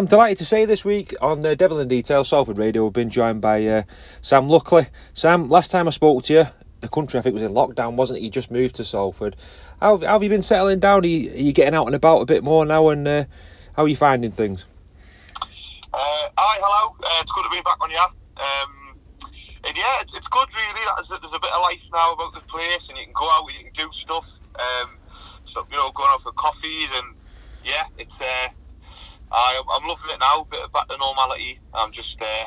I'm delighted to say this week on uh, Devil in Detail, Salford Radio, we've been joined by uh, Sam Luckley. Sam, last time I spoke to you, the country I think was in lockdown, wasn't it? You just moved to Salford. How, how have you been settling down? Are you, are you, getting out and about a bit more now, and uh, how are you finding things? Uh, hi, hello. Uh, it's good to be back on you. Um, and yeah, it's, it's good really. There's, there's a bit of life now about the place, and you can go out and you can do stuff. Um, so you know, going out for coffees, and yeah, it's uh, I, I'm loving it now. A bit of back to normality. I'm just, uh,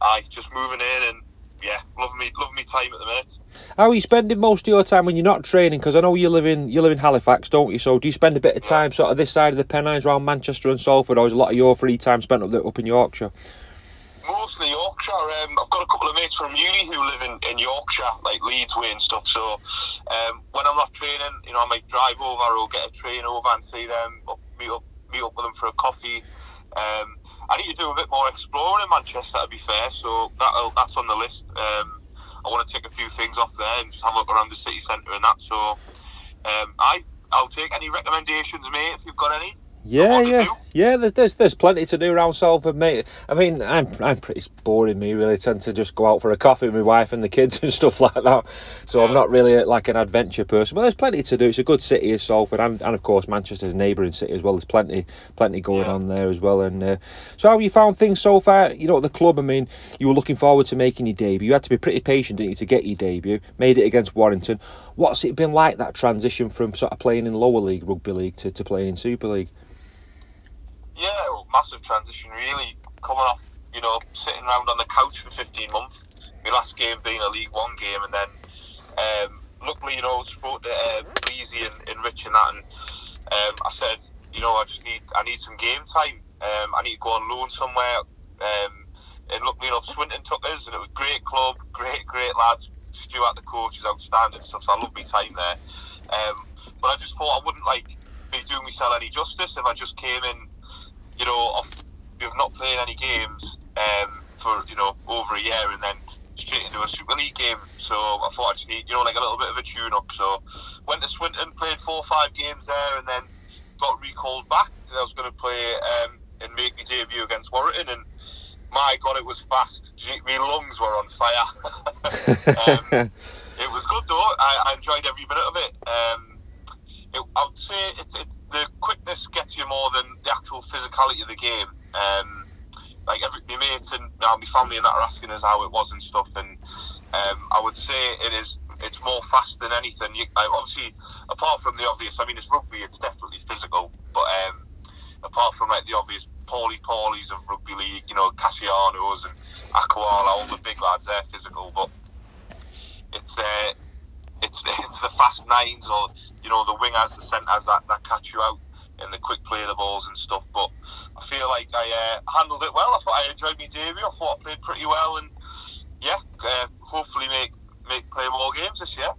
I just moving in and yeah, loving me, loving me time at the minute. How are you spending most of your time when you're not training? Because I know you live in you live in Halifax, don't you? So do you spend a bit of time yeah. sort of this side of the Pennines around Manchester and Salford, or is a lot of your free time spent up, up in Yorkshire? Mostly Yorkshire. Um, I've got a couple of mates from uni who live in, in Yorkshire, like Leeds way and stuff. So um, when I'm not training, you know, I might drive over or get a train over and see them, up, meet up meet up with them for a coffee. Um, I need to do a bit more exploring in Manchester, to be fair. So that that's on the list. Um, I want to take a few things off there and just have a look around the city centre and that. So um, I I'll take any recommendations, mate, if you've got any. Yeah, yeah, yeah. There's there's plenty to do around Salford, mate. I mean, I'm I'm pretty boring. Me really tend to just go out for a coffee with my wife and the kids and stuff like that. So yeah. I'm not really like an adventure person. But there's plenty to do. It's a good city, is Salford, and, and of course Manchester's a neighbouring city as well. There's plenty plenty going yeah. on there as well. And uh, so, how have you found things so far? You know, the club. I mean, you were looking forward to making your debut. You had to be pretty patient, didn't you, to get your debut? Made it against Warrington. What's it been like that transition from sort of playing in lower league rugby league to, to playing in Super League? Massive transition really. Coming off, you know, sitting around on the couch for 15 months. My last game being a League One game, and then um, luckily, you know, spoke to uh, Bleasey and, and Rich and that, and um, I said, you know, I just need I need some game time. Um, I need to go on loan somewhere. Um, and luckily enough, Swinton took us, and it was great club, great, great lads. Stuart, the coach, is outstanding stuff. So I love my time there. Um, but I just thought I wouldn't like be doing myself any justice if I just came in you know, off, we've not played any games um, for you know over a year, and then straight into a Super League game. So I thought I just need, you know, like a little bit of a tune up. So went to Swinton, played four or five games there, and then got recalled back because I was going to play um, and make my debut against Warrington, and my God, it was fast. My lungs were on fire. um, it was good though. I, I, enjoyed every minute of it. Um, it I would say it's, it, the quickness gets you more than the actual physicality of the game. Um, like every, my mates and you know, my family and that are asking us how it was and stuff, and um, I would say it is. It's more fast than anything. You, obviously, apart from the obvious, I mean, it's rugby. It's definitely physical, but um, apart from like the obvious Pauli Paulis of rugby league, you know, Kasianos and Aquala, all the big lads, they're physical, but it's uh, it's it's the fast nines or you know the wingers, the centres that, that catch you out in the quick play of the balls and stuff. But I feel like I uh, handled it well. I thought I enjoyed my debut. I thought I played pretty well, and yeah, uh, hopefully make make play more games this year.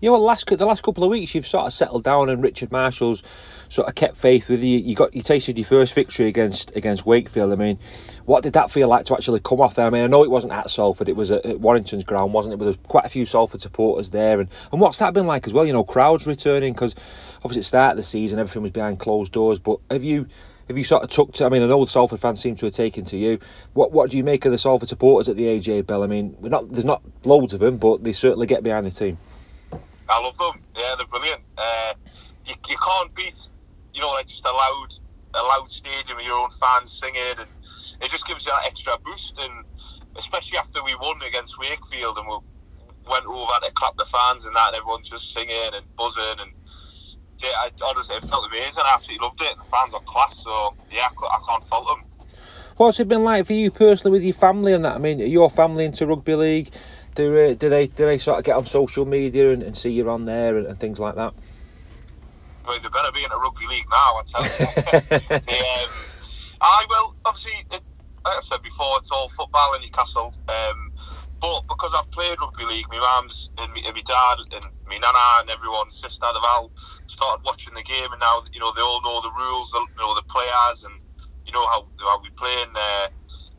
Yeah, well, last the last couple of weeks you've sort of settled down, and Richard Marshall's sort of kept faith with you. You got you tasted your first victory against against Wakefield. I mean, what did that feel like to actually come off there? I mean, I know it wasn't at Salford, it was at, at Warrington's ground, wasn't it? But there's quite a few Salford supporters there, and and what's that been like as well? You know, crowds returning because obviously at the start of the season everything was behind closed doors. But have you have you sort of took to? I mean, I know the Salford fans seem to have taken to you. What what do you make of the Salford supporters at the AJ Bell? I mean, we're not there's not loads of them, but they certainly get behind the team. I love them. Yeah, they're brilliant. Uh, you, you can't beat you know, like just a loud, a loud stadium with your own fans singing, and it just gives you that extra boost. And especially after we won against Wakefield and we went over to clap the fans and that, and everyone's just singing and buzzing and. Yeah, I, honestly, it felt amazing. I absolutely loved it. The fans are class, so yeah, I, I can't fault them. What's it been like for you personally with your family and that? I mean, your family into rugby league? Do, uh, do they do they sort of get on social media and, and see you on there and, and things like that? Mean, they better be in a rugby league now, I tell you. they, um, I will, obviously, it, like I said before, it's all football in Newcastle. Um, but because I've played rugby league, my mum's and my, and my dad and my nana and everyone, sister, they've all started watching the game, and now you know they all know the rules, you know the players, and you know how how we play. And uh,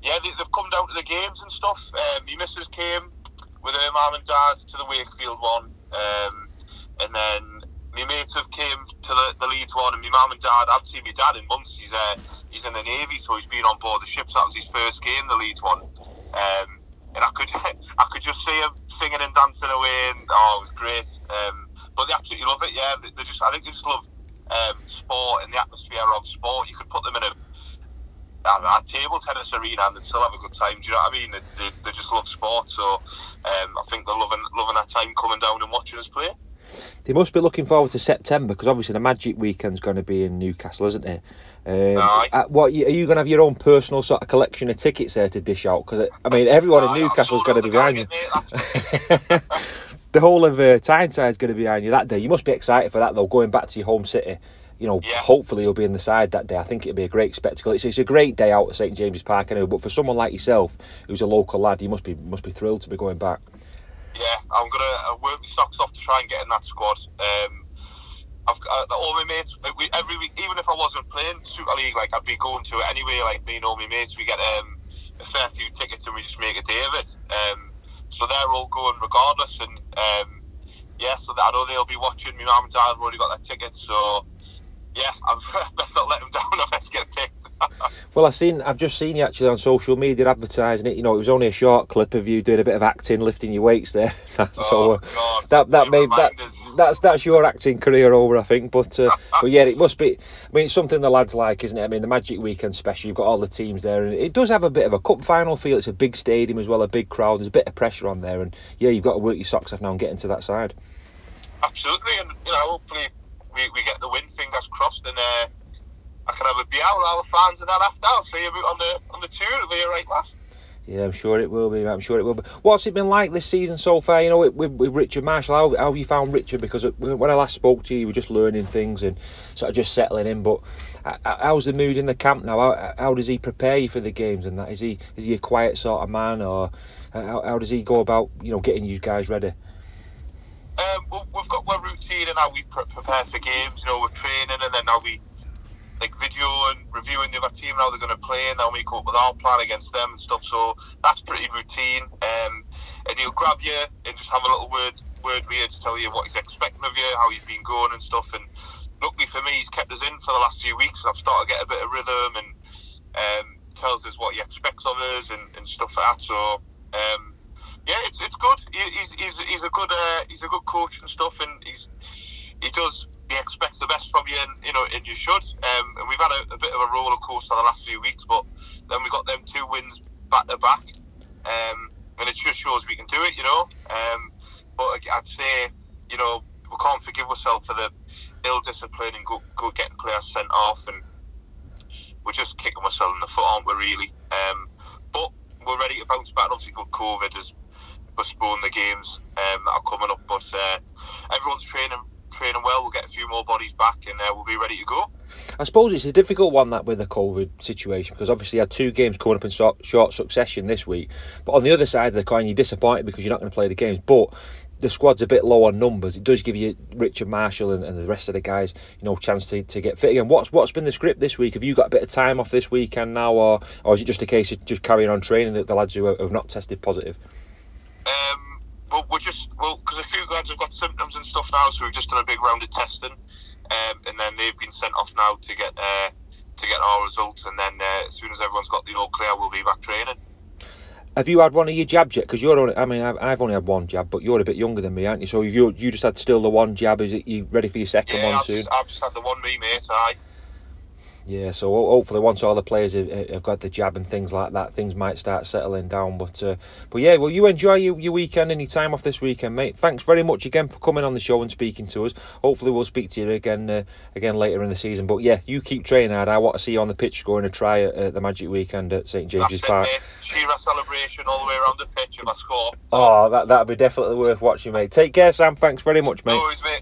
yeah, they, have come down to the games and stuff. Um, my missus came with her mum and dad to the Wakefield one, um, and then my mates have came to the, the Leeds one, and my mum and dad. I've seen my dad in months. He's uh, he's in the navy, so he's been on board the ship. So that was his first game, the Leeds one. Um, and I could I could just see them singing and dancing away, and oh, it was great. Um, but they absolutely love it. Yeah, they, they just I think they just love um, sport and the atmosphere of sport. You could put them in a I know, a table tennis arena and they'd still have a good time. Do you know what I mean? They, they, they just love sport, so um, I think they're loving loving that time coming down and watching us play. They must be looking forward to September because obviously the Magic Weekend's going to be in Newcastle, isn't it? Um, Aye. what are you going to have your own personal sort of collection of tickets there to dish out? Because I mean, everyone Aye, in Newcastle's going to be behind you. target, mate, that's the whole of uh, Tyneside is going to be behind you that day. You must be excited for that though, going back to your home city. You know, Yeah. hopefully you'll be in the side that day. I think it'll be a great spectacle. It's, it's a great day out at St James's Park anyway. But for someone like yourself, who's a local lad, you must be must be thrilled to be going back. Yeah, I'm gonna uh, work my socks off to try and get in that squad. Um, I've got uh, all my mates. uh, We, every week, even if I wasn't playing Super League, like I'd be going to it anyway. Like me and all my mates, we get um, a fair few tickets and we just make a day of it. Um, so they're all going regardless, and um, yeah, so I know they'll be watching. My mum and dad have already got their tickets, so yeah, best not let them down unless get picked. Well, I seen, I've just seen you actually on social media advertising it. You know, it was only a short clip of you doing a bit of acting, lifting your weights there. so Oh, uh, God. that that made that that's that's your acting career over, I think. But uh, but yeah, it must be. I mean, it's something the lads like, isn't it? I mean, the Magic Weekend special. You've got all the teams there, and it does have a bit of a cup final feel. It's a big stadium as well, a big crowd. There's a bit of pressure on there, and yeah, you've got to work your socks off now and get into that side. Absolutely, and you know, hopefully we, we get the win. Fingers crossed, and uh, I can have a beer with all the fans and that after. I'll see you on the on the tour. It'll be right. Yeah, I'm sure it will be. I'm sure it will be. What's it been like this season so far? You know, with, with, Richard Marshall, how, how have you found Richard? Because when I last spoke to you, you were just learning things and sort of just settling in. But how's the mood in the camp now? How, how does he prepare you for the games and that? Is he is he a quiet sort of man, or how, how does he go about you know getting you guys ready? And how we pre- prepare for games. You know, we're training, and then now we like video and reviewing the other team and how they're going to play, and then we come up with our plan against them and stuff. So that's pretty routine. Um, and he'll grab you and just have a little word word with you to tell you what he's expecting of you, how you've been going and stuff. And luckily for me, he's kept us in for the last few weeks. I've started to get a bit of rhythm and um, tells us what he expects of us and, and stuff like that. So um, yeah, it's, it's good. He, he's, he's, he's a good uh, he's a good coach and stuff, and he's he does he expects the best from you, and you know, and you should. Um, and we've had a, a bit of a roller coaster the last few weeks, but then we got them two wins back to back, um, and it just shows we can do it, you know. Um, but I'd say, you know, we can't forgive ourselves for the ill discipline and go, go getting players sent off, and we're just kicking ourselves in the foot, aren't we? Really. Um, but we're ready to bounce back. Obviously, COVID has postponed the games um, that are coming up, but uh, everyone's training training well. We'll get a few more bodies back, and uh, we'll be ready to go. I suppose it's a difficult one that with the COVID situation because obviously you had two games coming up in short succession this week. But on the other side of the coin, you're disappointed because you're not going to play the games. But the squad's a bit low on numbers. It does give you Richard Marshall and, and the rest of the guys, you know, chance to, to get fit again. What's what's been the script this week? Have you got a bit of time off this weekend now, or or is it just a case of just carrying on training the, the lads who have not tested positive? Um, well, we're just well because a few guys have got symptoms and stuff now, so we've just done a big round of testing, um, and then they've been sent off now to get uh, to get our results, and then uh, as soon as everyone's got the all clear, we'll be back training. Have you had one of your jabs yet? Because you're only, I mean, I've, I've only had one jab, but you're a bit younger than me, aren't you? So you you just had still the one jab. Is it you ready for your second Yeah, one I've soon? just, I've just had the one me mate. Aye. Yeah, so hopefully once all the players have, have got the jab and things like that, things might start settling down. But uh, but yeah, well you enjoy your, your weekend and your time off this weekend, mate. Thanks very much again for coming on the show and speaking to us. Hopefully we'll speak to you again uh, again later in the season. But yeah, you keep training hard. I want to see you on the pitch scoring a try at, at the Magic Weekend at St James's That's Park. Shearer celebration all the way around the pitch if I score. Oh, that that'd be definitely worth watching, mate. Take care, Sam. Thanks very much, mate. Worries, mate.